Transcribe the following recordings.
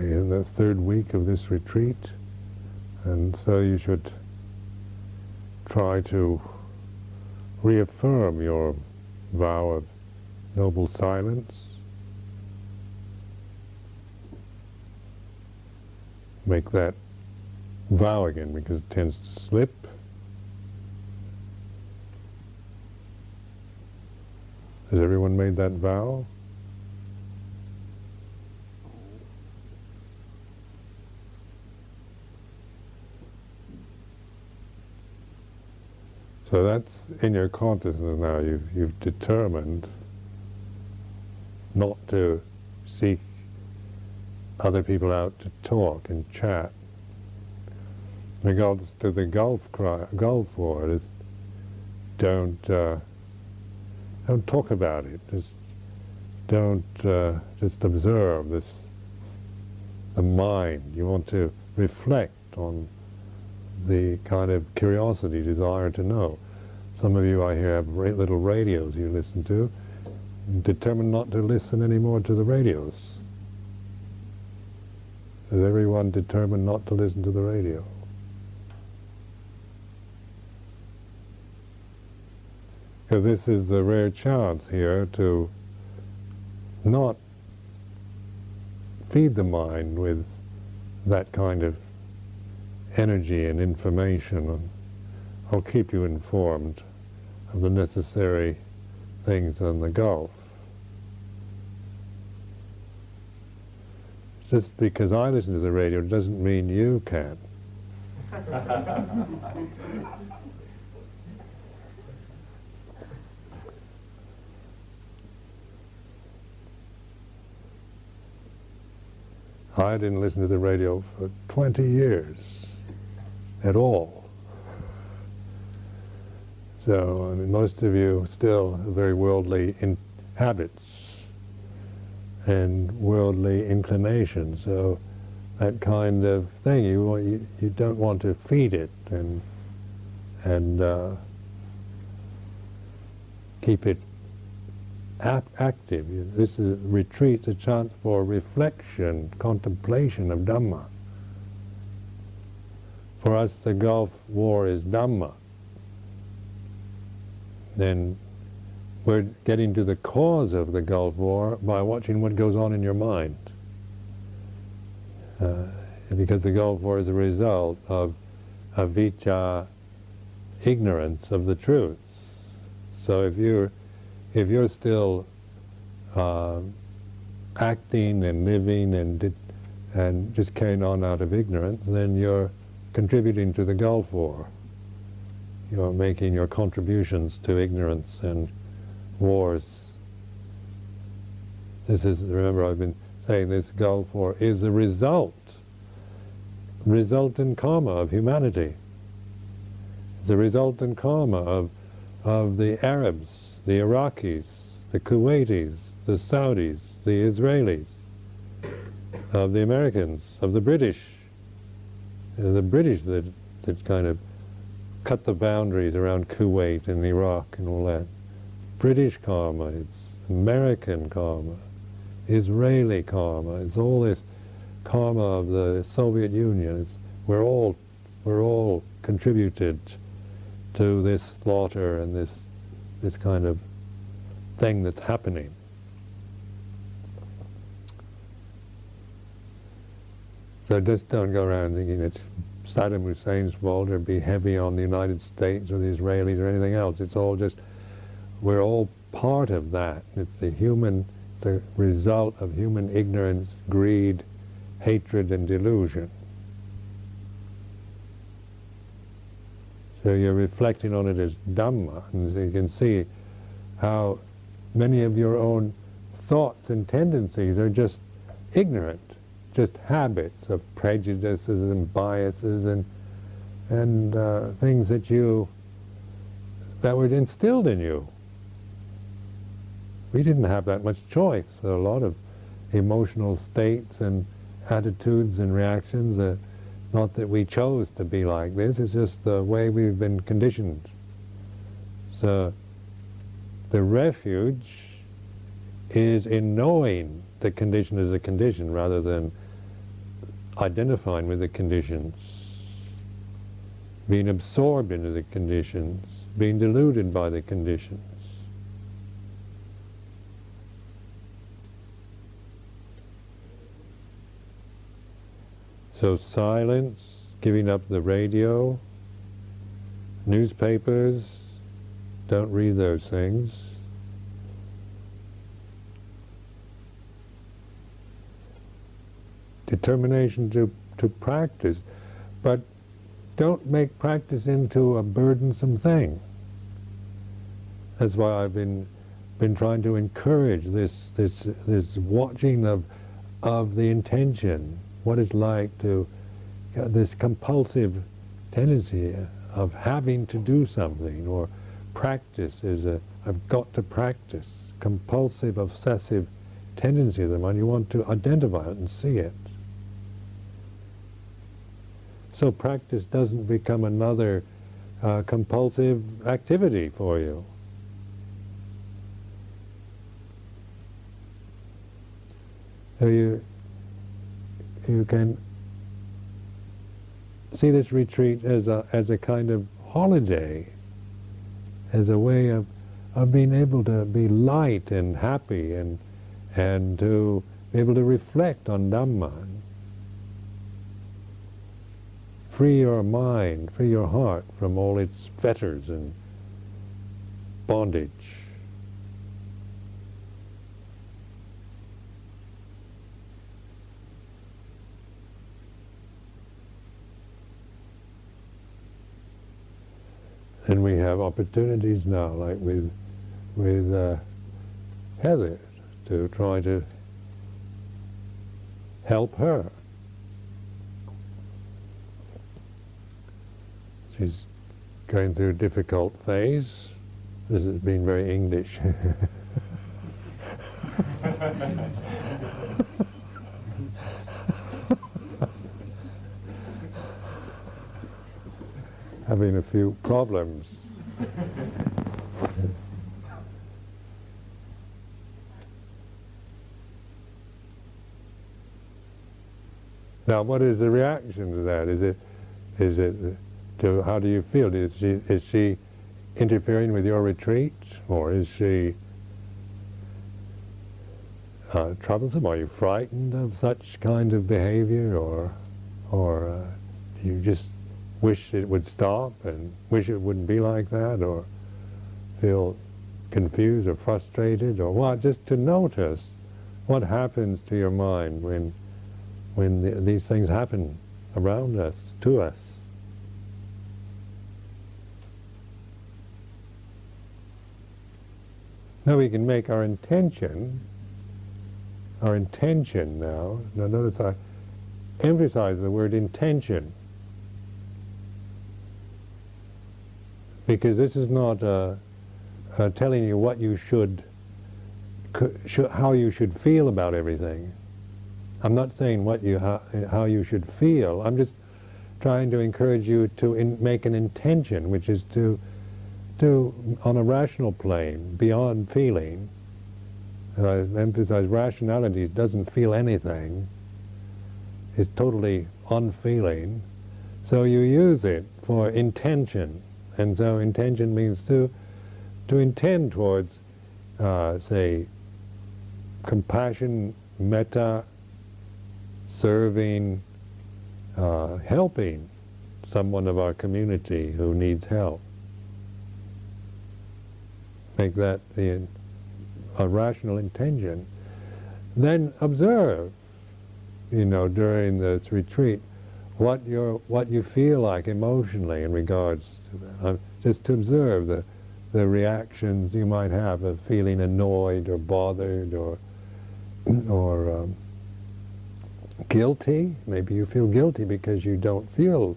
in the third week of this retreat, and so you should try to reaffirm your vow of noble silence. Make that vow again because it tends to slip. Has everyone made that vow? So that's in your consciousness now. You've, you've determined not to seek other people out to talk and chat. In regards to the Gulf cry, Gulf War, is don't uh, don't talk about it. Just don't uh, just observe this the mind. You want to reflect on the kind of curiosity, desire to know. Some of you I hear have little radios you listen to. Determined not to listen anymore to the radios. Is everyone determined not to listen to the radio? Because this is the rare chance here to not feed the mind with that kind of energy and information. I'll keep you informed of the necessary things on the Gulf. Just because I listen to the radio doesn't mean you can. I didn't listen to the radio for 20 years at all. So, I mean, most of you still have very worldly in habits and worldly inclinations. So, that kind of thing, you, you, you don't want to feed it and, and uh, keep it active. This is retreat's a chance for reflection, contemplation of Dhamma. For us, the Gulf War is Dhamma. Then we're getting to the cause of the Gulf War by watching what goes on in your mind. Uh, because the Gulf War is a result of avijja, ignorance of the truth. So if you're if you're still uh, acting and living and and just carrying on out of ignorance, then you're contributing to the Gulf War. You're making your contributions to ignorance and wars. This is, remember I've been saying this Gulf War is a result, result resultant karma of humanity. It's a resultant karma of, of the Arabs, the Iraqis, the Kuwaitis, the Saudis, the Israelis, of the Americans, of the British, the British that, that kind of cut the boundaries around Kuwait and Iraq and all that. British karma, it's American karma, Israeli karma, it's all this karma of the Soviet Union. It's, we're all we're all contributed to this slaughter and this this kind of thing that's happening. So just don't go around thinking it's Saddam Hussein's fault or be heavy on the United States or the Israelis or anything else. It's all just, we're all part of that. It's the human, the result of human ignorance, greed, hatred, and delusion. So you're reflecting on it as Dhamma, and you can see how many of your own thoughts and tendencies are just ignorant just habits of prejudices and biases and and uh, things that you that were instilled in you. We didn't have that much choice. There are a lot of emotional states and attitudes and reactions. Uh, not that we chose to be like this. It's just the way we've been conditioned. So the refuge is in knowing the condition is a condition rather than identifying with the conditions, being absorbed into the conditions, being deluded by the conditions. So silence, giving up the radio, newspapers, don't read those things. Determination to, to practice, but don't make practice into a burdensome thing. That's why I've been been trying to encourage this this this watching of of the intention, what it's like to uh, this compulsive tendency of having to do something or practice is a I've got to practice compulsive obsessive tendency of the mind you want to identify it and see it so practice doesn't become another uh, compulsive activity for you so you you can see this retreat as a, as a kind of holiday, as a way of, of being able to be light and happy and, and to be able to reflect on Dhamma. Free your mind, free your heart from all its fetters and bondage. And we have opportunities now, like with with uh, Heather, to try to help her. She's going through a difficult phase. This has been very English. having a few problems. now, what is the reaction to that? Is it, is it, to, how do you feel? Is she, is she interfering with your retreat, or is she uh, troublesome? Are you frightened of such kind of behavior, or, or uh, do you just wish it would stop and wish it wouldn't be like that or feel confused or frustrated or what, just to notice what happens to your mind when, when the, these things happen around us, to us. Now we can make our intention, our intention now, now notice I emphasize the word intention. because this is not uh, uh, telling you what you should, how you should feel about everything. I'm not saying what you how, you should feel. I'm just trying to encourage you to make an intention, which is to to on a rational plane, beyond feeling. I emphasize rationality doesn't feel anything. It's totally unfeeling. So you use it for intention. And so intention means to, to intend towards, uh, say, compassion, metta, serving, uh, helping someone of our community who needs help. Make that the, a rational intention. Then observe, you know, during this retreat, what you what you feel like emotionally in regards to that. Uh, just to observe the, the reactions you might have of feeling annoyed or bothered or, or um, guilty. Maybe you feel guilty because you don't feel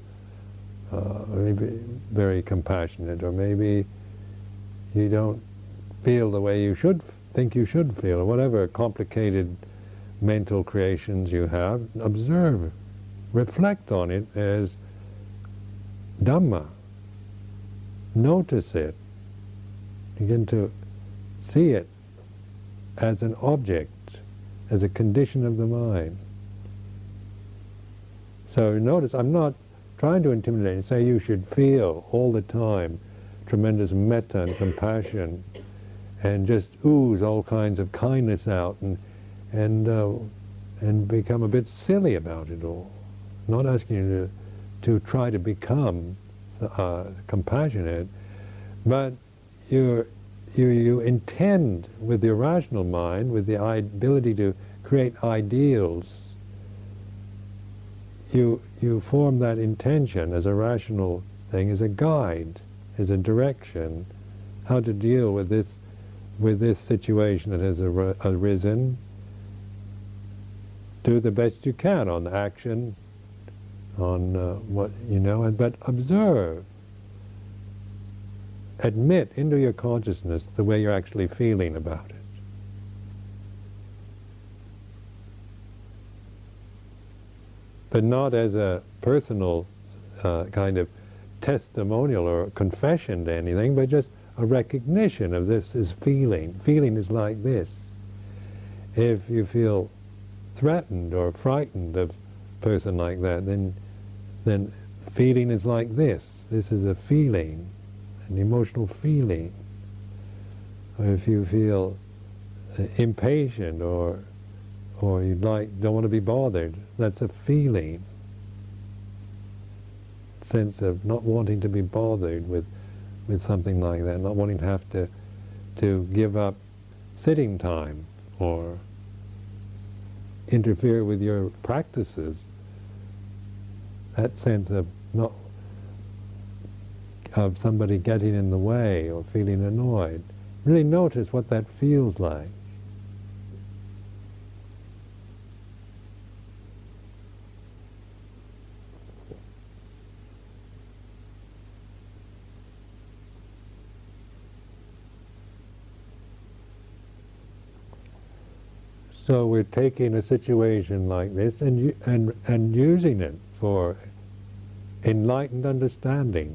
uh, maybe very compassionate or maybe you don't feel the way you should think you should feel or whatever complicated mental creations you have, observe, reflect on it as Dhamma, notice it, begin to see it as an object, as a condition of the mind. So notice, I'm not trying to intimidate and say you should feel all the time tremendous metta and compassion and just ooze all kinds of kindness out and and uh, and become a bit silly about it all. Not asking you to to try to become uh, compassionate, but you you you intend with the rational mind, with the ability to create ideals. You you form that intention as a rational thing, as a guide, as a direction, how to deal with this with this situation that has ar- arisen. Do the best you can on action, on uh, what you know, and but observe. Admit into your consciousness the way you're actually feeling about it. But not as a personal uh, kind of testimonial or confession to anything, but just a recognition of this is feeling. Feeling is like this. If you feel threatened or frightened of a person like that, then then feeling is like this. This is a feeling, an emotional feeling. Or if you feel uh, impatient or or you like don't want to be bothered, that's a feeling. Sense of not wanting to be bothered with with something like that, not wanting to have to to give up sitting time or interfere with your practices. That sense of not of somebody getting in the way or feeling annoyed. Really notice what that feels like. So we're taking a situation like this and, and, and using it for enlightened understanding,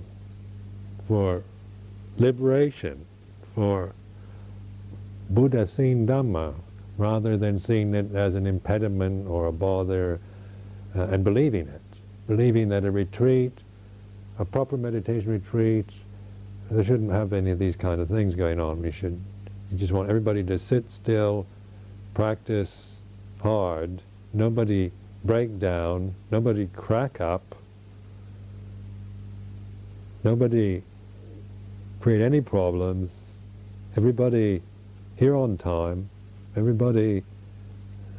for liberation, for Buddha seeing Dhamma, rather than seeing it as an impediment or a bother uh, and believing it. Believing that a retreat, a proper meditation retreat, there shouldn't have any of these kind of things going on. We should, you just want everybody to sit still, practice hard, nobody break down, nobody crack up, nobody create any problems, everybody here on time, everybody,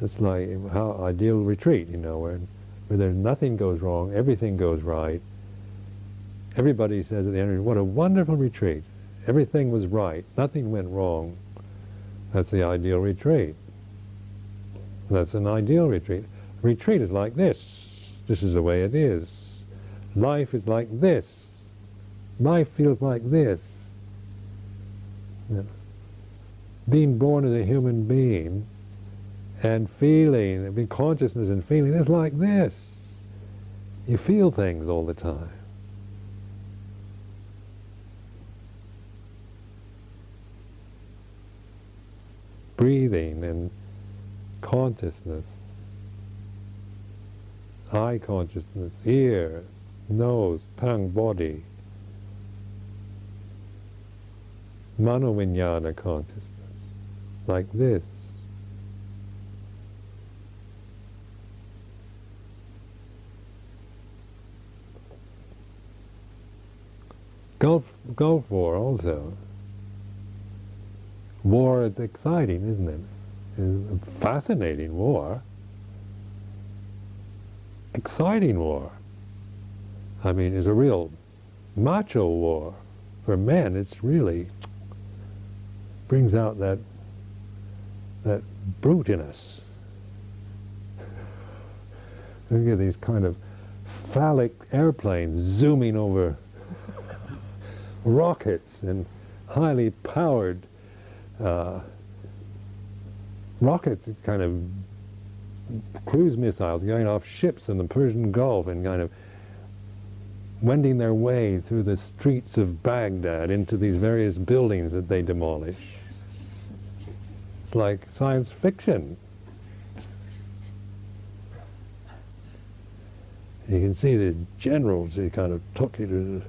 it's like how ideal retreat, you know, where, where there nothing goes wrong, everything goes right. Everybody says at the end, what a wonderful retreat. Everything was right, nothing went wrong. That's the ideal retreat. That's an ideal retreat. Retreat is like this. This is the way it is. Life is like this. Life feels like this. Being born as a human being and feeling, being consciousness and feeling is like this. You feel things all the time. Breathing and consciousness, eye consciousness, ears, nose, tongue, body, manovinyana consciousness, like this. Gulf, Gulf War also. War is exciting, isn't it? Fascinating war, exciting war. I mean, it's a real macho war. For men, it's really brings out that that brute in us. Look at these kind of phallic airplanes zooming over rockets and highly powered uh, rockets, kind of cruise missiles going off ships in the Persian Gulf and kind of wending their way through the streets of Baghdad into these various buildings that they demolish. It's like science fiction. You can see the generals, they kind of took to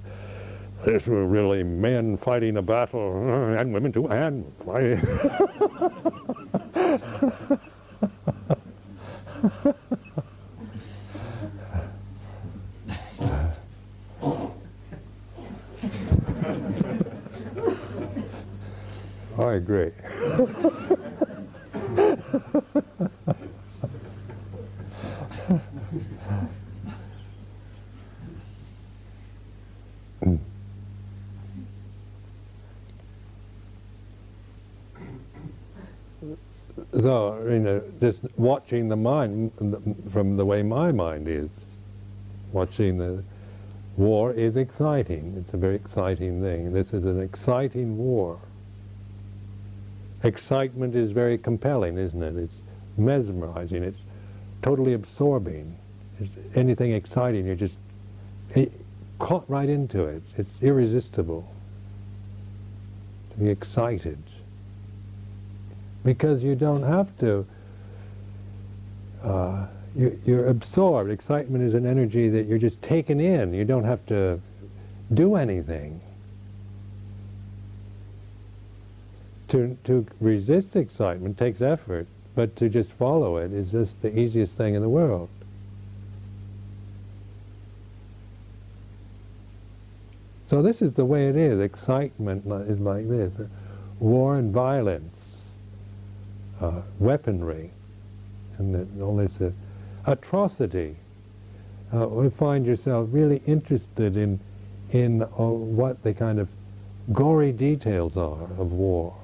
this were really men fighting a battle, uh, and women too, and fighting. I agree. so, you know, just watching the mind from the way my mind is, watching the war is exciting. It's a very exciting thing. This is an exciting war. Excitement is very compelling, isn't it? It's mesmerizing. It's totally absorbing. It's anything exciting, you're just eh, caught right into it. It's irresistible to be excited because you don't have to. Uh, you, you're absorbed. Excitement is an energy that you're just taken in. You don't have to do anything. To, to resist excitement takes effort, but to just follow it is just the easiest thing in the world. So this is the way it is. Excitement is like this. War and violence uh, weaponry and all this uh, atrocity. Uh, we find yourself really interested in in uh, what the kind of gory details are of war.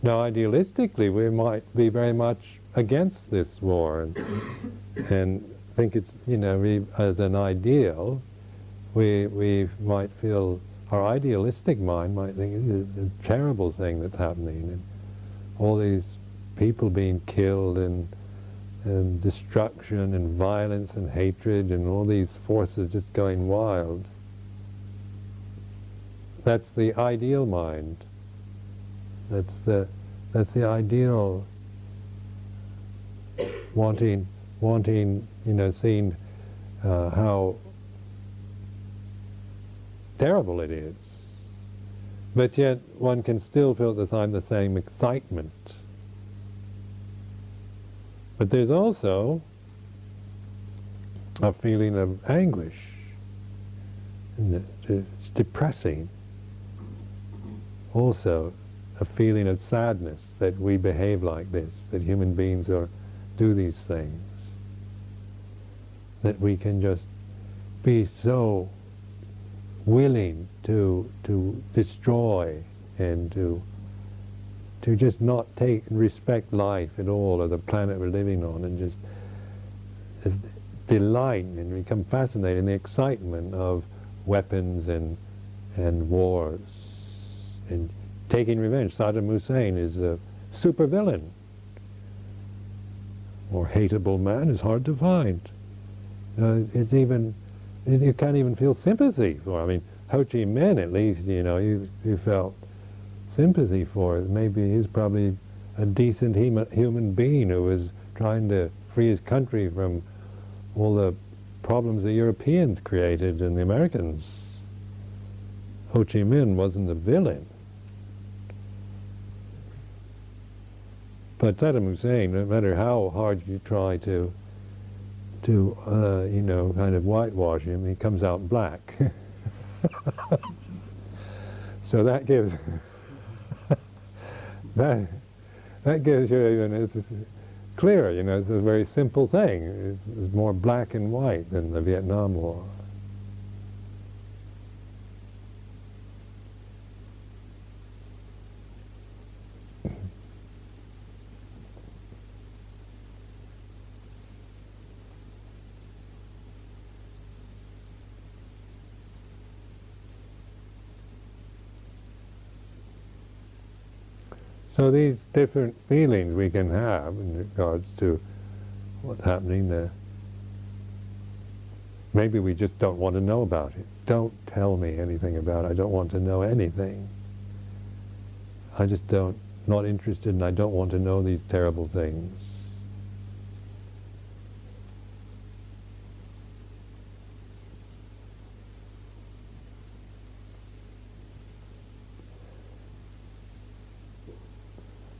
Now, idealistically, we might be very much against this war and, and think it's, you know, as an ideal, we, we might feel, our idealistic mind might think it's a terrible thing that's happening, and all these people being killed, and, and destruction, and violence, and hatred, and all these forces just going wild. That's the ideal mind. That's the, that's the ideal wanting, wanting you know, seeing uh, how terrible it is. But yet one can still feel at the time the same excitement. But there's also a feeling of anguish. It's depressing. Also, a feeling of sadness that we behave like this, that human beings are do these things that we can just be so willing to to destroy and to to just not take and respect life at all or the planet we're living on and just, just delight and become fascinated in the excitement of weapons and and wars and taking revenge. Saddam Hussein is a supervillain. More hateable man is hard to find. Uh, it's even, you can't even feel sympathy for. I mean, Ho Chi Minh, at least, you know, you, you felt sympathy for. Maybe he's probably a decent human being who was trying to free his country from all the problems the Europeans created and the Americans. Ho Chi Minh wasn't a villain. But Saddam Hussein, no matter how hard you try to to, uh, you know, kind of whitewash him, he comes out black. so that gives that that gives you even it's, it's clear, you know, it's a very simple thing. It's, it's more black and white than the Vietnam War. So these different feelings we can have in regards to what's happening there. Maybe we just don't want to know about it. Don't tell me anything about it. I don't want to know anything. I just don't, not interested and I don't want to know these terrible things.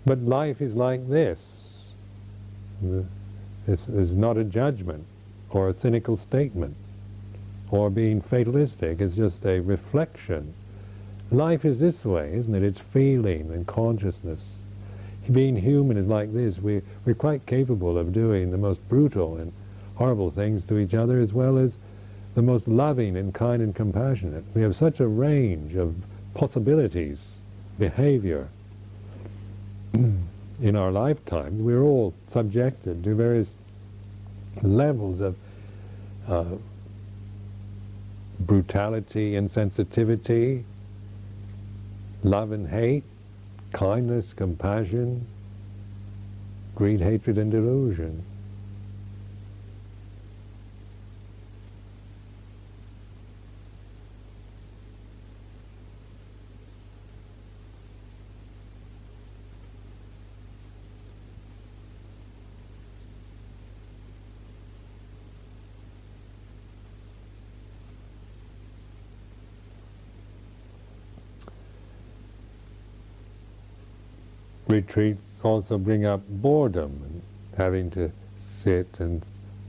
But life is like this. It's, it's not a judgment or a cynical statement or being fatalistic. It's just a reflection. Life is this way, isn't it? It's feeling and consciousness. Being human is like this. We, we're quite capable of doing the most brutal and horrible things to each other as well as the most loving and kind and compassionate. We have such a range of possibilities, behavior, in our lifetimes, we're all subjected to various levels of uh, brutality, insensitivity, love and hate, kindness, compassion, greed, hatred, and delusion. Retreats also bring up boredom and having to sit and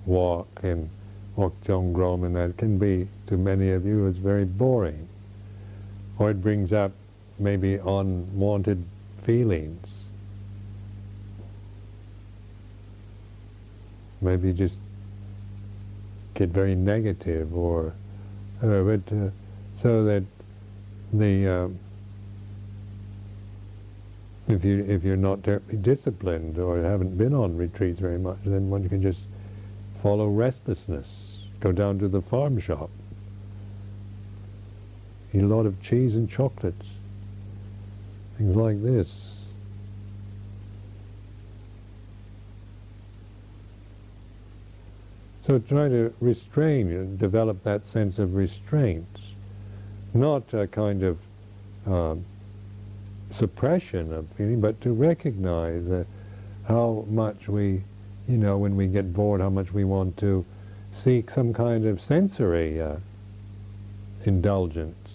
walk and walk Grom and that can be to many of you is very boring. Or it brings up maybe unwanted feelings. Maybe just get very negative or uh, but uh, so that the uh, if you if you're not terribly disciplined or haven't been on retreats very much, then one can just follow restlessness, go down to the farm shop, eat a lot of cheese and chocolates, things like this. So try to restrain and develop that sense of restraint, not a kind of um, suppression of feeling, but to recognize that how much we, you know, when we get bored, how much we want to seek some kind of sensory uh, indulgence,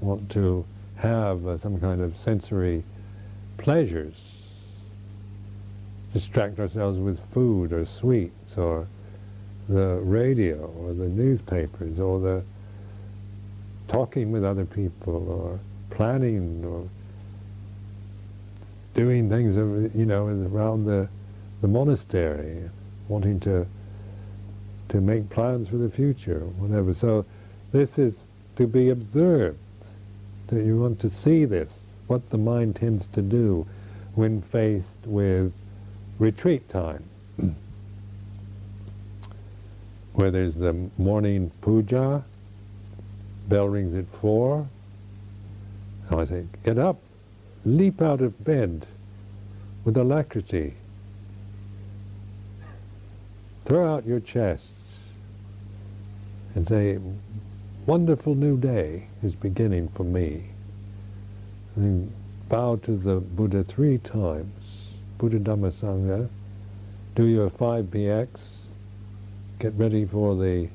want to have uh, some kind of sensory pleasures, distract ourselves with food or sweets or the radio or the newspapers or the talking with other people or planning or doing things, you know, around the, the monastery, wanting to to make plans for the future, whatever. So this is to be observed. That you want to see this, what the mind tends to do when faced with retreat time. Mm. Where there's the morning puja, bell rings at four, and I say, get up, leap out of bed with alacrity. Throw out your chests and say, wonderful new day is beginning for me. And bow to the Buddha three times. Buddha Dhamma Sangha. Do your 5px. Get ready for the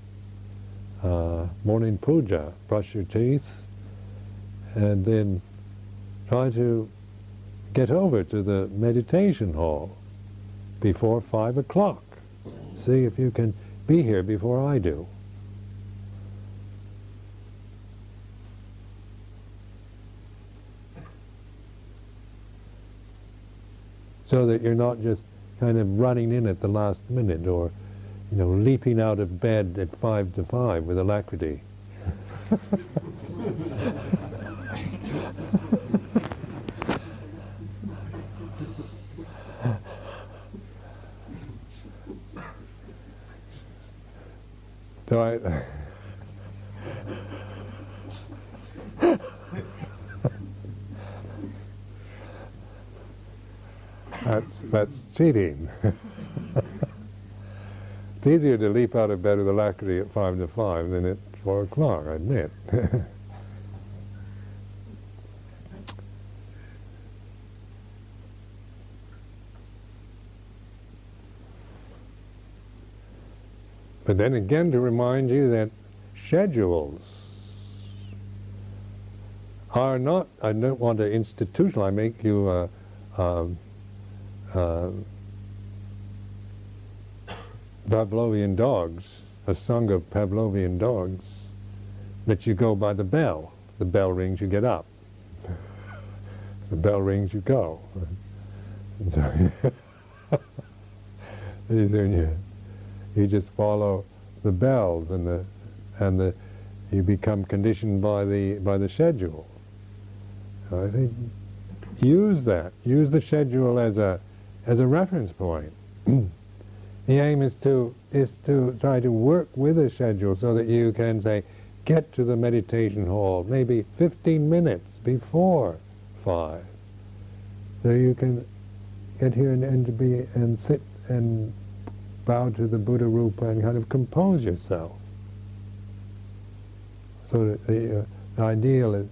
uh, morning puja. Brush your teeth. And then try to get over to the meditation hall before five o'clock. See if you can be here before I do. So that you're not just kind of running in at the last minute or, you know, leaping out of bed at five to five with alacrity. I. that's that's cheating. it's easier to leap out of bed with alacrity at five to five than at four o'clock, I admit. But then again to remind you that schedules are not, I don't want to institutionalize, I make you uh, uh, uh, Pavlovian dogs, a song of Pavlovian dogs, that you go by the bell. The bell rings, you get up. the bell rings, you go. so you, just follow the bells and the and the you become conditioned by the by the schedule. I think use that. Use the schedule as a as a reference point. the aim is to is to try to work with a schedule so that you can say get to the meditation hall maybe 15 minutes before five, so you can get here and, and be and sit and bow to the Buddha Rupa and kind of compose yourself. So the, uh, the ideal is,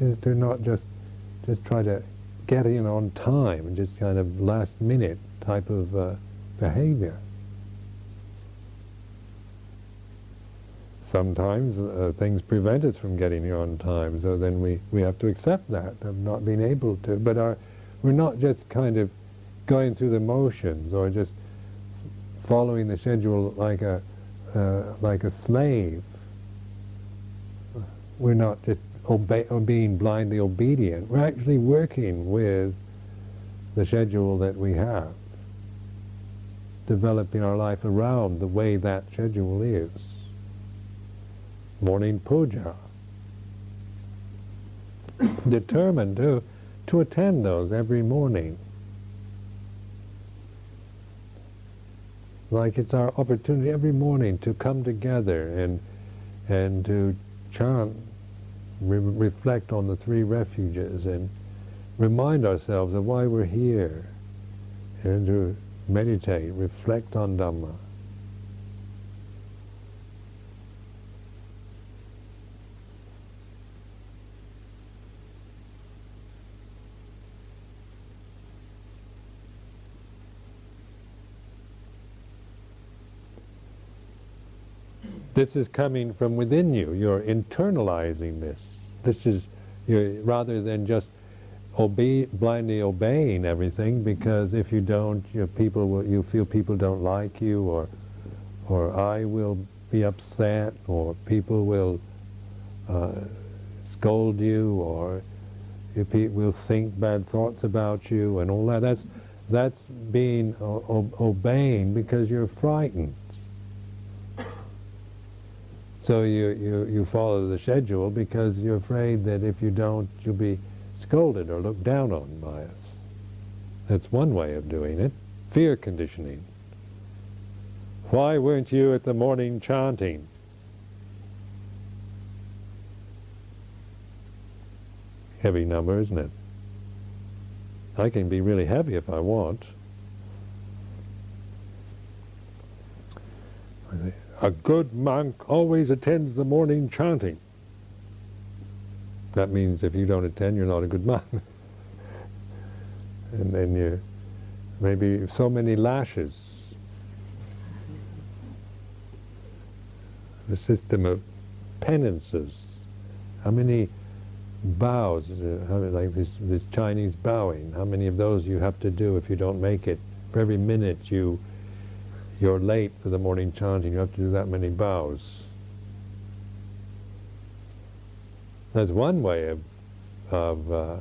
is to not just just try to get in on time just kind of last minute type of uh, behavior. Sometimes uh, things prevent us from getting here on time, so then we, we have to accept that of not being able to. But our, we're not just kind of going through the motions or just following the schedule like a uh, like a slave. We're not just being blindly obedient. We're actually working with the schedule that we have, developing our life around the way that schedule is. Morning puja. Determined to, to attend those every morning. Like it's our opportunity every morning to come together and and to chant re reflect on the three refuges and remind ourselves of why we're here and to meditate, reflect on Dhamma. This is coming from within you. You're internalizing this. This is rather than just obey, blindly obeying everything. Because if you don't, you people will, you feel people don't like you, or or I will be upset, or people will uh, scold you, or you will think bad thoughts about you, and all that. That's that's being obeying because you're frightened. So you, you, you follow the schedule because you're afraid that if you don't, you'll be scolded or looked down on by us. That's one way of doing it. Fear conditioning. Why weren't you at the morning chanting? Heavy number, isn't it? I can be really heavy if I want. A good monk always attends the morning chanting. That means if you don't attend, you're not a good monk. and then you, maybe so many lashes. The system of penances. How many bows, how, like this, this Chinese bowing, how many of those you have to do if you don't make it? For every minute you you're late for the morning chanting, you have to do that many bows. That's one way of of uh,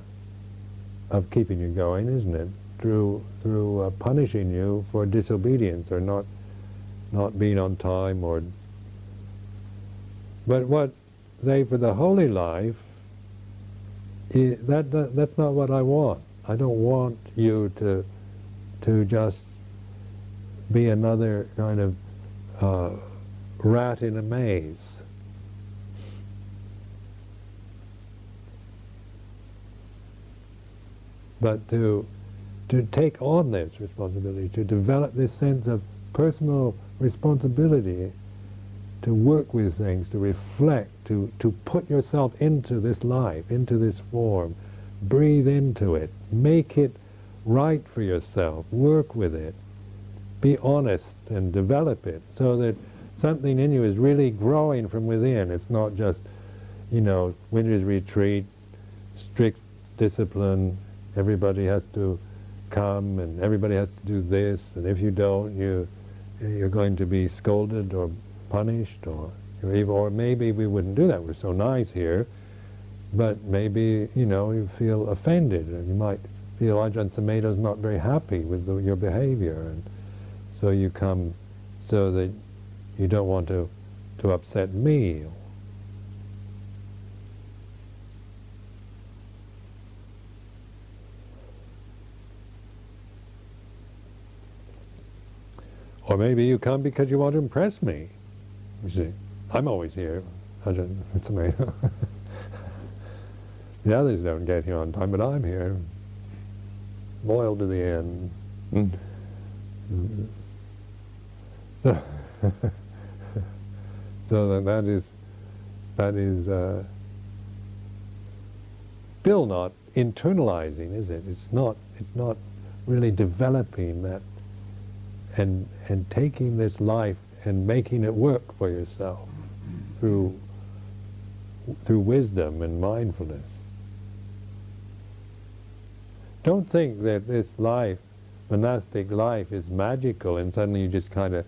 of keeping you going, isn't it? Through through uh, punishing you for disobedience or not not being on time or. But what say for the holy life, that, that that's not what I want. I don't want you to to just be another kind of uh, rat in a maze. But to to take on this responsibility, to develop this sense of personal responsibility, to work with things, to reflect, to, to put yourself into this life, into this form, breathe into it, make it right for yourself, work with it, be honest and develop it so that something in you is really growing from within. It's not just, you know, winter's retreat, strict discipline, everybody has to come and everybody has to do this, and if you don't, you, you're going to be scolded or punished, or, or maybe we wouldn't do that. We're so nice here, but maybe, you know, you feel offended, and you might feel oh, Ajahn Sumedho's not very happy with the, your behavior, and so you come so that you don't want to, to upset me. Or maybe you come because you want to impress me. You see, I'm always here. Ajahn Sumedho. the others don't get here on time, but I'm here. Loyal to the end. Mm. so that, that is that is uh, still not internalizing, is it? It's not. It's not really developing that and and taking this life and making it work for yourself through through wisdom and mindfulness. Don't think that this life, monastic life, is magical and suddenly you just kind of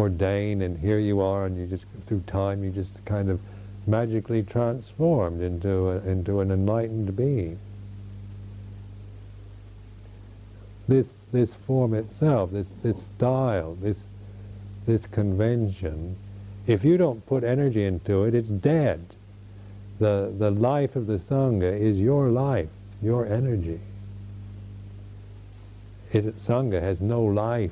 ordain and here you are and you just through time you just kind of magically transformed into a, into an enlightened being. This this form itself, this this style, this this convention, if you don't put energy into it, it's dead. The the life of the sangha is your life, your energy. It, sangha has no life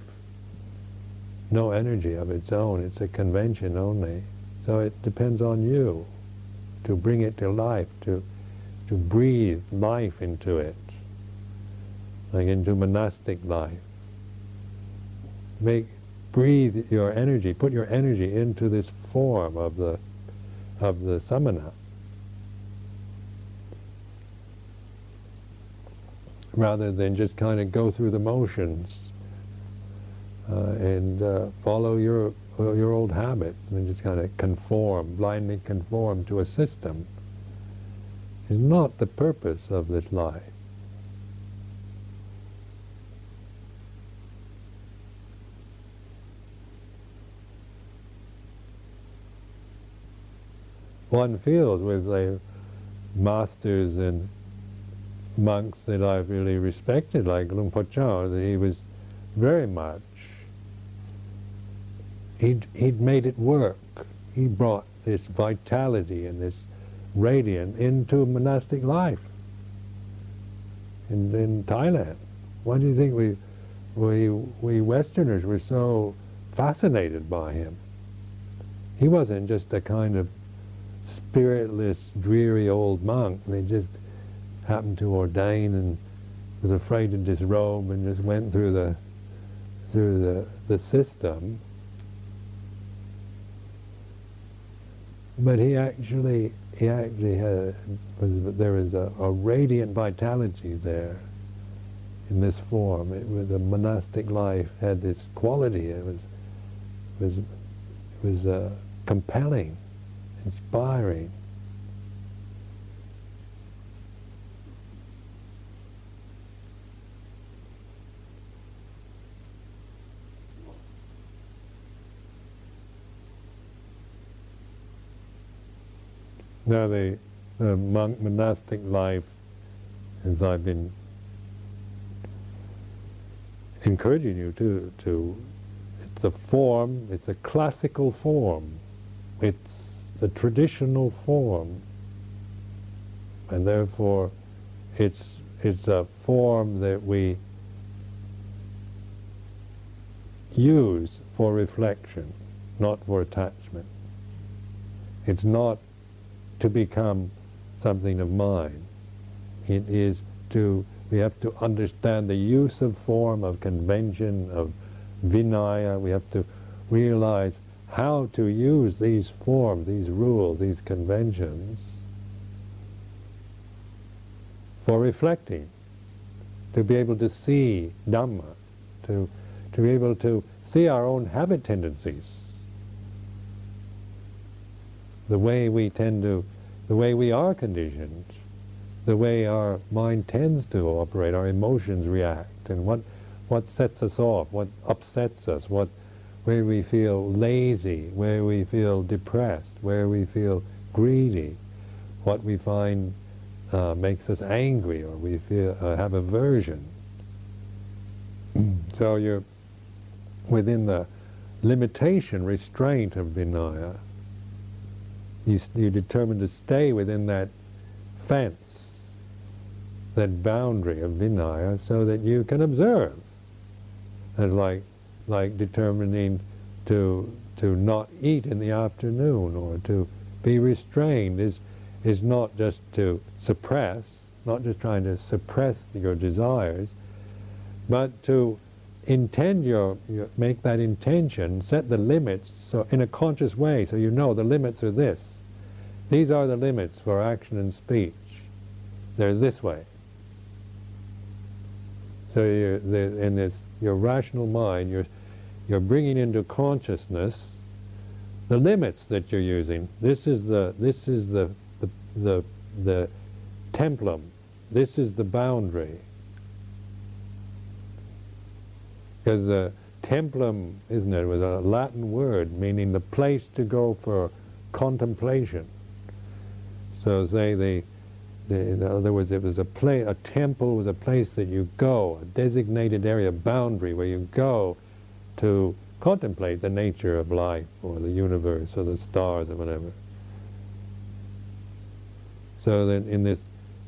no energy of its own. It's a convention only. So it depends on you to bring it to life, to, to breathe life into it, like into monastic life. Make, breathe your energy, put your energy into this form of the, of the samana. Rather than just kind of go through the motions and uh, follow your uh, your old habits and just kind of conform, blindly conform to a system is not the purpose of this life. One feels with the masters and monks that I've really respected, like Luang Por Chah, that he was very much he'd, he'd made it work. He brought this vitality and this radiance into monastic life in, in Thailand. Why do you think we, we, we Westerners were so fascinated by him? He wasn't just a kind of spiritless, dreary old monk. They just happened to ordain and was afraid to disrobe and just went through the through the, the system But he actually, he actually had, was, there was a, a radiant vitality there in this form. It was the monastic life had this quality. It was, was, was uh, compelling, inspiring. Now the, the monk monastic life, as I've been encouraging you to, to it's a form, it's a classical form, it's the traditional form, and therefore it's, it's a form that we use for reflection, not for attachment. It's not to become something of mine. It is to, we have to understand the use of form, of convention, of vinaya. We have to realize how to use these forms, these rules, these conventions for reflecting, to be able to see Dhamma, to, to be able to see our own habit tendencies, the way we tend to, the way we are conditioned, the way our mind tends to operate, our emotions react, and what, what sets us off, what upsets us, what, where we feel lazy, where we feel depressed, where we feel greedy, what we find uh, makes us angry or we feel uh, have aversion. so you're within the limitation, restraint of Vinaya. You, you determine to stay within that fence, that boundary of Vinaya, so that you can observe. And like, like determining to to not eat in the afternoon or to be restrained is is not just to suppress, not just trying to suppress your desires, but to intend your, your, make that intention, set the limits so in a conscious way so you know the limits are this. These are the limits for action and speech. They're this way. So you're, in this, your rational mind, you're, you're bringing into consciousness the limits that you're using. This is the, this is the the, the templum. This is the boundary. Because the templum, isn't it, was a Latin word meaning the place to go for contemplation. So say the, the in other words, it was a place, a temple was a place that you go, a designated area, boundary where you go to contemplate the nature of life or the universe or the stars or whatever. So that in this,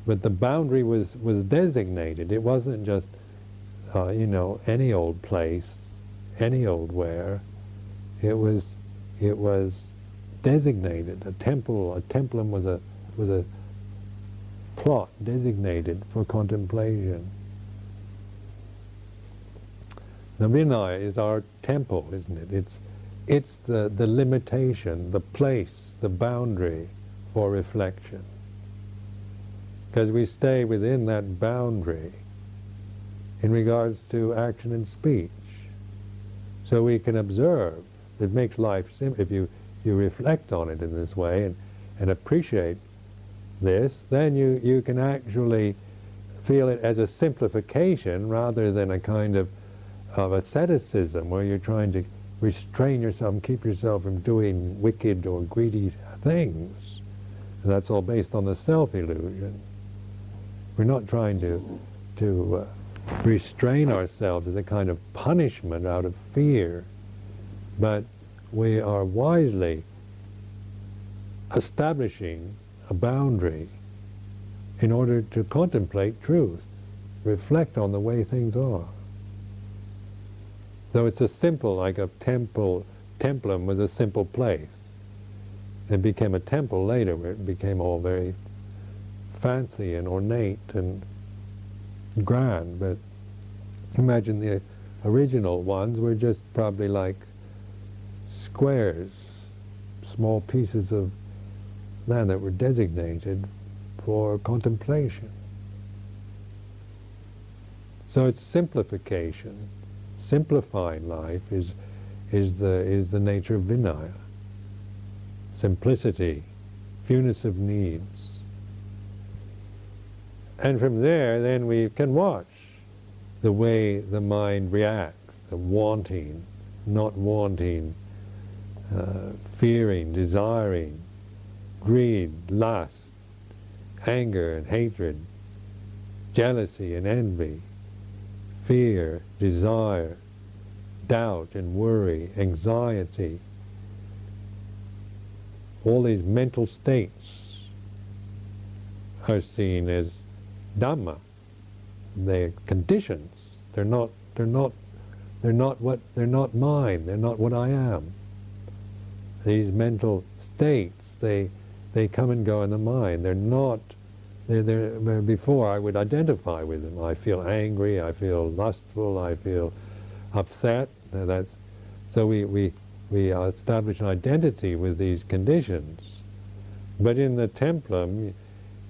but the boundary was, was designated. It wasn't just, uh, you know, any old place, any old where. It was, it was designated. A temple, a templum was a, was a plot designated for contemplation. The Vinaya is our temple, isn't it? It's, it's the, the limitation, the place, the boundary for reflection because we stay within that boundary in regards to action and speech. So we can observe. It makes life simple. If you, you reflect on it in this way and, and appreciate this, then you, you can actually feel it as a simplification rather than a kind of, of asceticism where you're trying to restrain yourself and keep yourself from doing wicked or greedy things. And that's all based on the self-illusion. We're not trying to, to uh, restrain ourselves as a kind of punishment out of fear, but we are wisely establishing a boundary in order to contemplate truth, reflect on the way things are. So it's a simple, like a temple, templum was a simple place. It became a temple later where it became all very fancy and ornate and grand, but imagine the original ones were just probably like squares, small pieces of land that were designated for contemplation. So it's simplification. Simplifying life is, is, the, is the nature of Vinaya. Simplicity, fewness of needs. And from there, then we can watch the way the mind reacts, the wanting, not wanting, uh, fearing, desiring, greed, lust, anger and hatred, jealousy and envy, fear, desire, doubt and worry, anxiety, all these mental states are seen as Dhamma. They're conditions. They're not. They're not. They're not what. They're not mine. They're not what I am. These mental states. They. They come and go in the mind. They're not. They're, they're, before I would identify with them. I feel angry. I feel lustful. I feel upset. That. So we we we establish an identity with these conditions. But in the templum,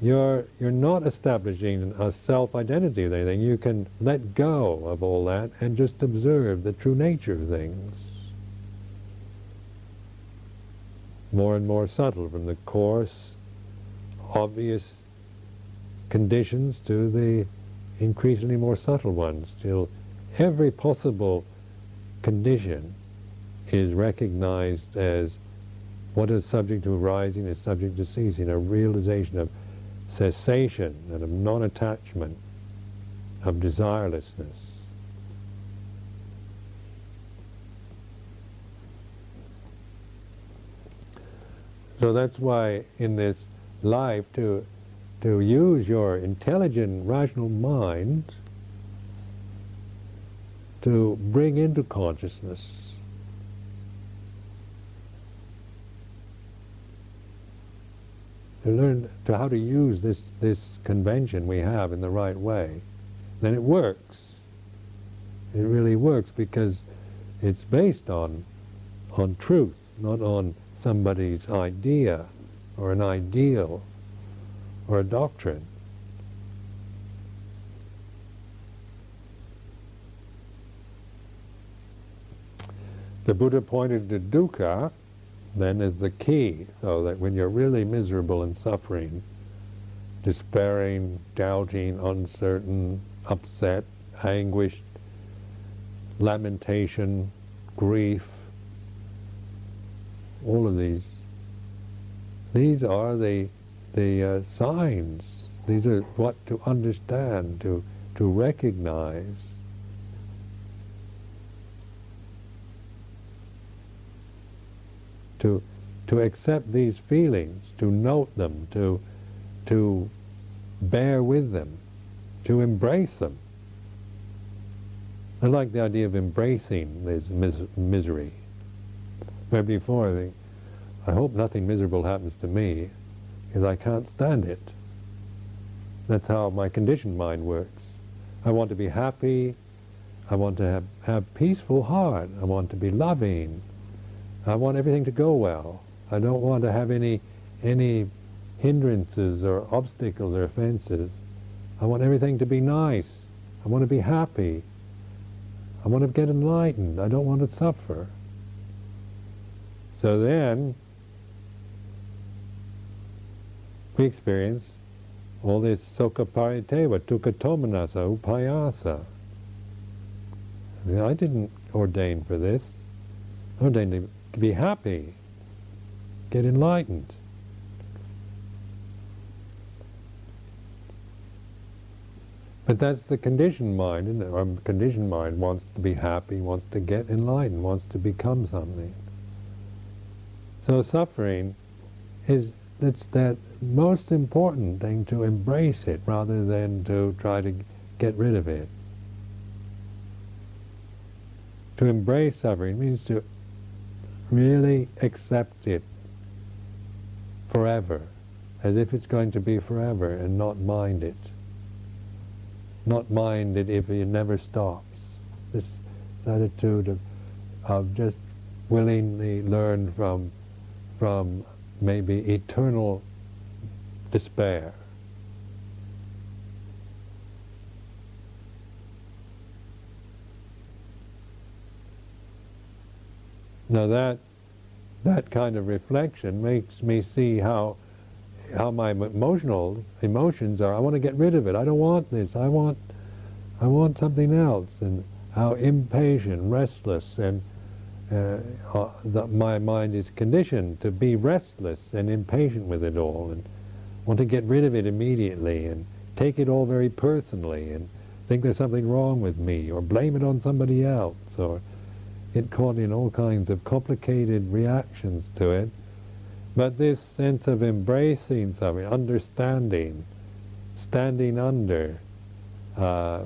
you're, you're not establishing a self-identity of anything. You can let go of all that and just observe the true nature of things. More and more subtle, from the coarse, obvious conditions to the increasingly more subtle ones, till every possible condition is recognized as what is subject to arising is subject to ceasing, a realization of cessation and of non-attachment, of desirelessness. So that's why in this life to to use your intelligent, rational mind to bring into consciousness to learn to how to use this, this convention we have in the right way, then it works. It really works because it's based on, on truth, not on somebody's idea or an ideal or a doctrine. The Buddha pointed to dukkha then as the key, so that when you're really miserable and suffering, despairing, doubting, uncertain, upset, anguished, lamentation, grief, all of these, these are the, the uh, signs. These are what to understand, to, to recognize to, to accept these feelings, to note them, to, to bear with them, to embrace them. I like the idea of embracing this mis- misery. Where before, the, I hope nothing miserable happens to me, because I can't stand it. That's how my conditioned mind works. I want to be happy. I want to have, have peaceful heart. I want to be loving. I want everything to go well. I don't want to have any any hindrances or obstacles or offenses. I want everything to be nice. I want to be happy. I want to get enlightened. I don't want to suffer. So then we experience all this soka pariteva, dukkha tomanassa, upayasa. I didn't ordain for this. I ordained to be happy, get enlightened. But that's the conditioned mind, it? Our conditioned mind wants to be happy, wants to get enlightened, wants to become something. So suffering is it's that most important thing to embrace it rather than to try to get rid of it. To embrace suffering means to really accept it forever, as if it's going to be forever, and not mind it. Not mind it if it never stops. This attitude of, of just willingly learn from, from maybe eternal despair. Now that that kind of reflection makes me see how how my emotional emotions are. I want to get rid of it. I don't want this. I want I want something else. And how impatient, restless, and uh, uh, that my mind is conditioned to be restless and impatient with it all, and want to get rid of it immediately, and take it all very personally, and think there's something wrong with me, or blame it on somebody else, or it caught in all kinds of complicated reactions to it. But this sense of embracing something, understanding, standing under, uh,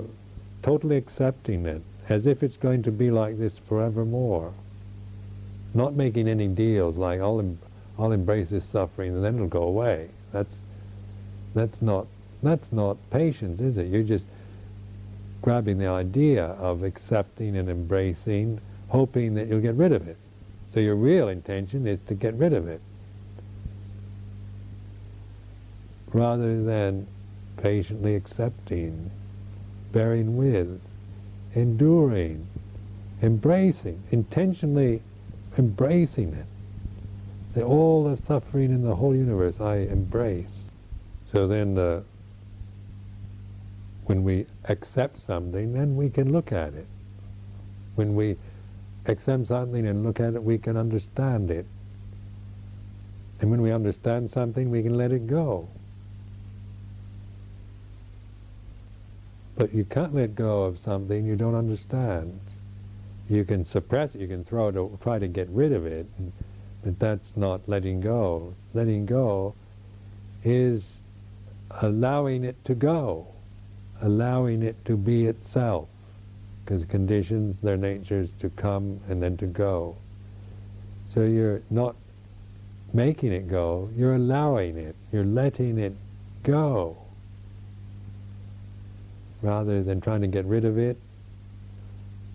totally accepting it, as if it's going to be like this forevermore. Not making any deals like I'll, em- I'll embrace this suffering and then it'll go away. That's that's not that's not patience, is it? You're just grabbing the idea of accepting and embracing hoping that you'll get rid of it. So your real intention is to get rid of it. rather than patiently accepting, bearing with, enduring, embracing, intentionally embracing it. That all the suffering in the whole universe I embrace. So then uh, when we accept something, then we can look at it. When we accept something and look at it, we can understand it. And when we understand something, we can let it go. But you can't let go of something you don't understand. You can suppress it, you can throw it, try to get rid of it, but that's not letting go. Letting go is allowing it to go, allowing it to be itself, because conditions, their nature is to come and then to go. So you're not making it go, you're allowing it, you're letting it go rather than trying to get rid of it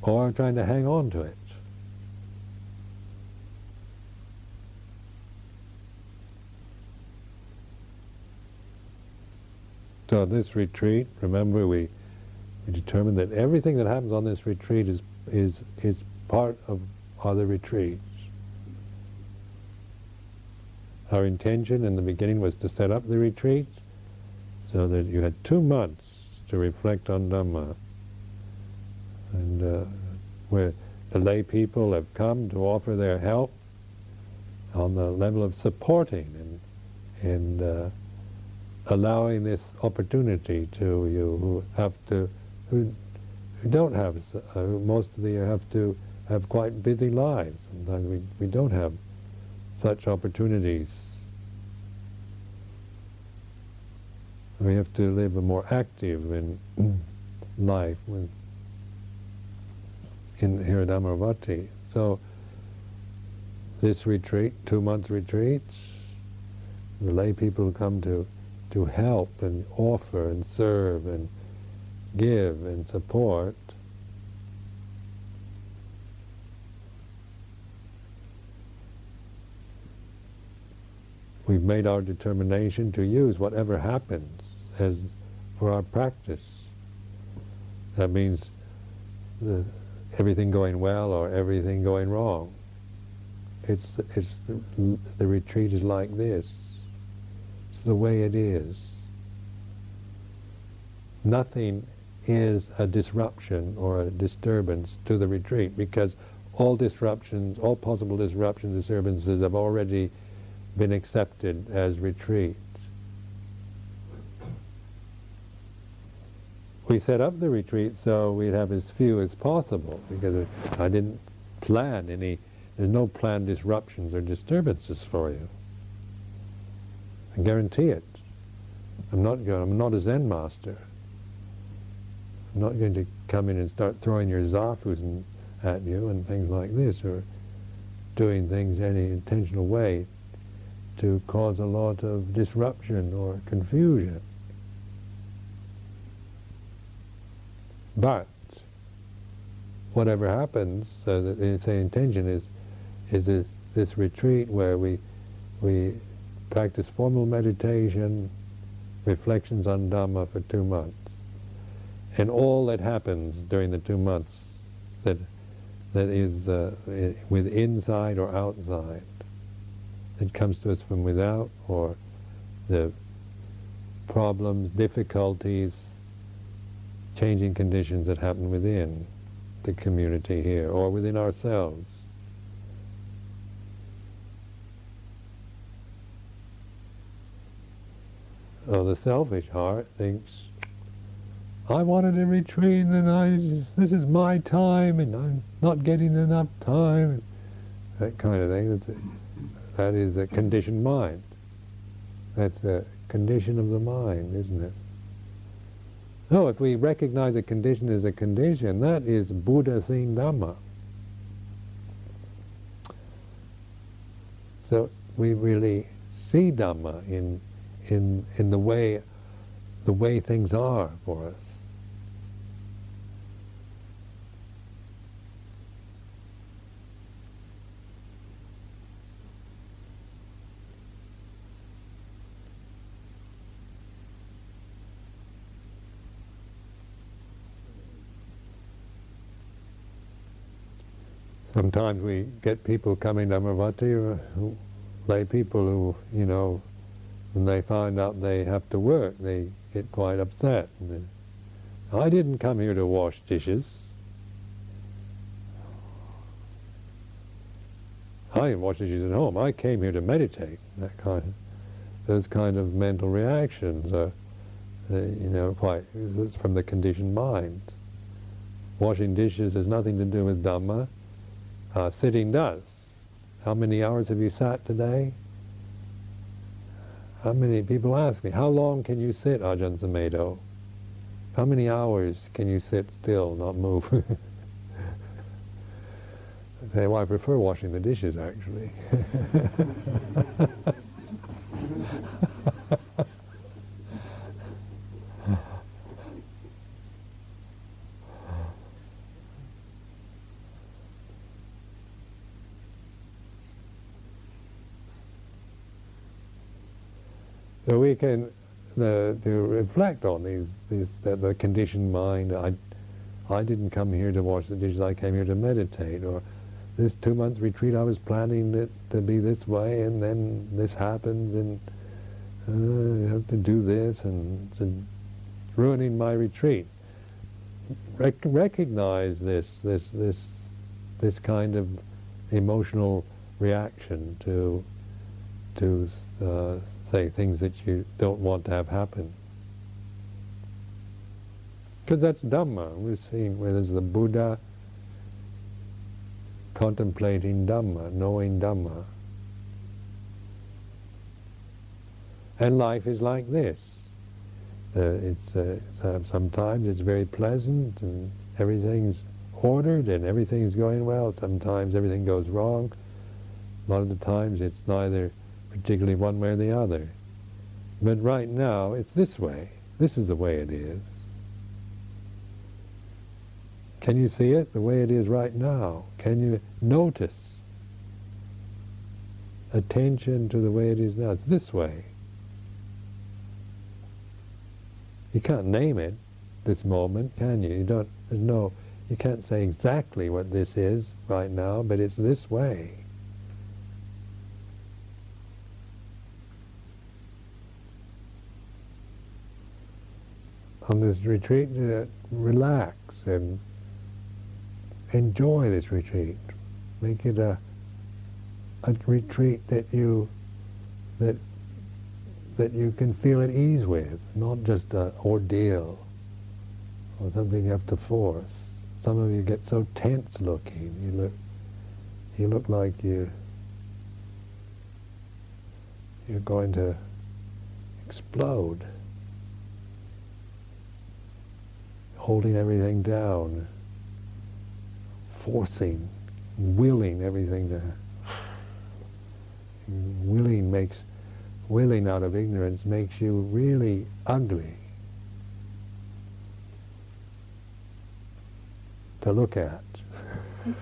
or I'm trying to hang on to it. So this retreat, remember we, we determined that everything that happens on this retreat is, is, is part of other retreats. Our intention in the beginning was to set up the retreat so that you had two months to reflect on Dhamma. And uh, where the lay people have come to offer their help on the level of supporting and, and uh, allowing this opportunity to you who have to, who, who don't have, uh, most of you have to have quite busy lives. Sometimes we, we don't have such opportunities We have to live a more active in life with, in here at Amaravati. So this retreat, two-month retreats, the lay people come to, to help and offer and serve and give and support. We've made our determination to use whatever happens as for our practice. That means the, everything going well or everything going wrong. It's, it's the, the retreat is like this. It's the way it is. Nothing is a disruption or a disturbance to the retreat because all disruptions, all possible disruptions, disturbances have already been accepted as retreat. We set up the retreat so we'd have as few as possible because I didn't plan any, there's no planned disruptions or disturbances for you. I guarantee it. I'm not going, I'm not a Zen master. I'm not going to come in and start throwing your zafu at you and things like this or doing things any intentional way to cause a lot of disruption or confusion. But whatever happens, so that the intention is is this, this retreat where we we practice formal meditation, reflections on Dhamma for two months, and all that happens during the two months that that is uh, with inside or outside, that comes to us from without, or the problems, difficulties, changing conditions that happen within the community here or within ourselves. So the selfish heart thinks, I wanted a retreat and I, this is my time and I'm not getting enough time. That kind of thing. That is a conditioned mind. That's a condition of the mind, isn't it? No, if we recognize a condition as a condition, that is Buddha seeing Dhamma. So we really see Dhamma in, in, in the way the way things are for us. Sometimes we get people coming to Amaravati, who, lay people who, you know, when they find out they have to work, they get quite upset. I didn't come here to wash dishes. I didn't wash dishes at home. I came here to meditate. That kind of, those kind of mental reactions are, uh, you know, quite from the conditioned mind. Washing dishes has nothing to do with Dhamma. Uh, sitting does. How many hours have you sat today? How many people ask me, how long can you sit, Ajahn Sumedho? How many hours can you sit still, not move? I say, well, I prefer washing the dishes, actually. Can uh, to reflect on these, these the, the conditioned mind. I, I didn't come here to wash the dishes. I came here to meditate. Or this two-month retreat, I was planning it to be this way, and then this happens, and uh, I have to do this, and it's ruining my retreat. Rec- recognize this, this, this, this kind of emotional reaction to, to uh, say things that you don't want to have happen. Because that's Dhamma. We're seeing where there's the Buddha contemplating Dhamma, knowing Dhamma. And life is like this. Uh, uh, it's uh, sometimes it's very pleasant and everything's ordered and everything's going well. Sometimes everything goes wrong. A lot of the times it's neither particularly one way or the other. But right now, it's this way. This is the way it is. Can you see it the way it is right now? Can you notice attention to the way it is now? It's this way. You can't name it, this moment, can you? You don't, there's no, you can't say exactly what this is right now, but it's this way. On this retreat, uh, relax and enjoy this retreat. Make it a a retreat that you that that you can feel at ease with, not just an ordeal or something you have to force. Some of you get so tense looking. You look you look like you you're going to explode. Holding everything down, forcing, willing everything to. Willing makes, willing out of ignorance makes you really ugly to look at.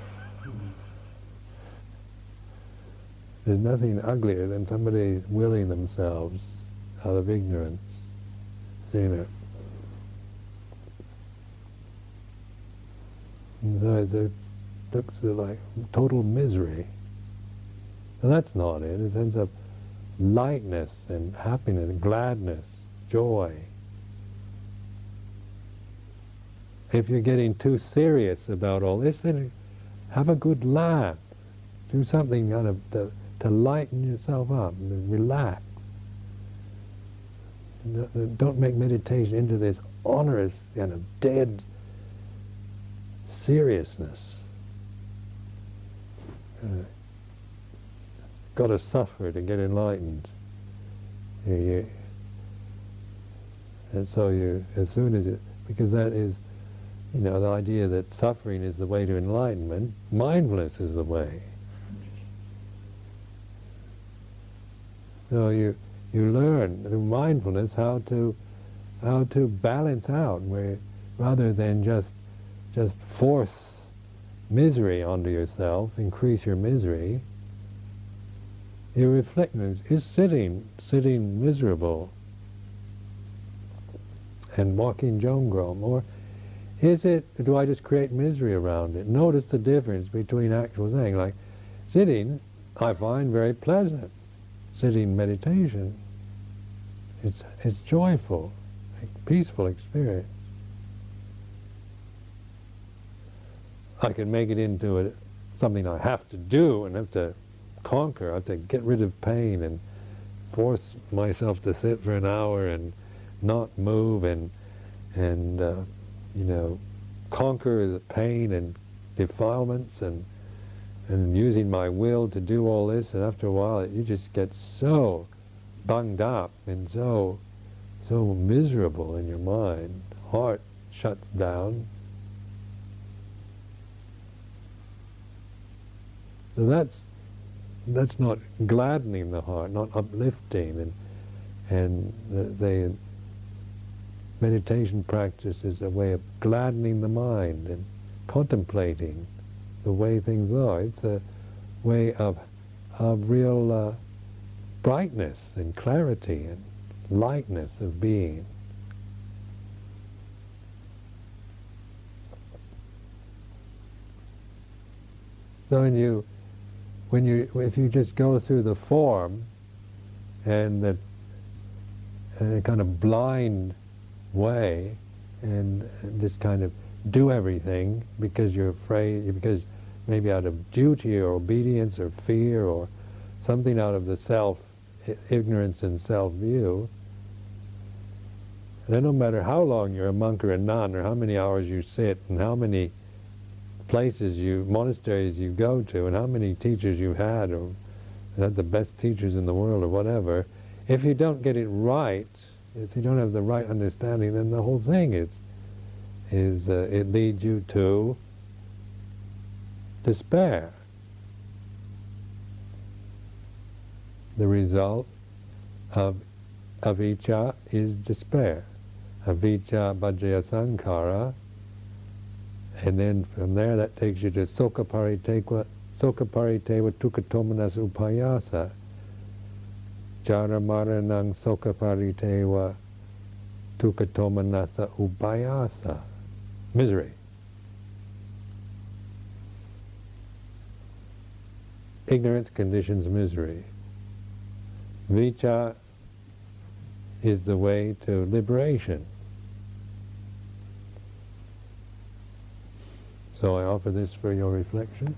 There's nothing uglier than somebody willing themselves out of ignorance. Seen it. It looks like total misery. And that's not it. It ends up lightness and happiness, gladness, joy. If you're getting too serious about all this, then have a good laugh. Do something kind of to, to lighten yourself up, relax. Uh, don't make meditation into this onerous kind of dead seriousness. Uh, got to suffer to get enlightened. You, you, and so you, as soon as it, because that is, you know, the idea that suffering is the way to enlightenment, mindfulness is the way. So you, you learn through mindfulness how to, how to balance out where, rather than just just force misery onto yourself, increase your misery, your reflection is sitting, sitting miserable and walking jongrom, or Is it, do I just create misery around it? Notice the difference between actual thing. Like sitting, I find very pleasant. Sitting meditation, it's, it's joyful, peaceful experience. I can make it into a, something I have to do and have to conquer. I have to get rid of pain and force myself to sit for an hour and not move and and uh, you know conquer the pain and defilements and and using my will to do all this and after a while you just get so bunged up and so so miserable in your mind heart shuts down so that's that's not gladdening the heart, not uplifting, and and the, the meditation practice is a way of gladdening the mind and contemplating the way things are. It's a way of of real uh, brightness and clarity and lightness of being. So when you when you if you just go through the form and that a kind of blind way and just kind of do everything because you're afraid because maybe out of duty or obedience or fear or something out of the self ignorance and self view then no matter how long you're a monk or a nun or how many hours you sit and how many places you, monasteries you go to, and how many teachers you've had, or had the best teachers in the world, or whatever, if you don't get it right, if you don't have the right understanding, then the whole thing is, is uh, it leads you to despair. The result of avijja is despair. Avijja paccaya sankhara and then from there, that takes you to Sokaparitewa, Sokaparitewa Tukatomanas Upayasa. Jaramaranang Sokaparitewa Tukatomanasa Upayasa. Misery. Ignorance conditions misery. Vijja is the way to liberation. So I offer this for your reflection.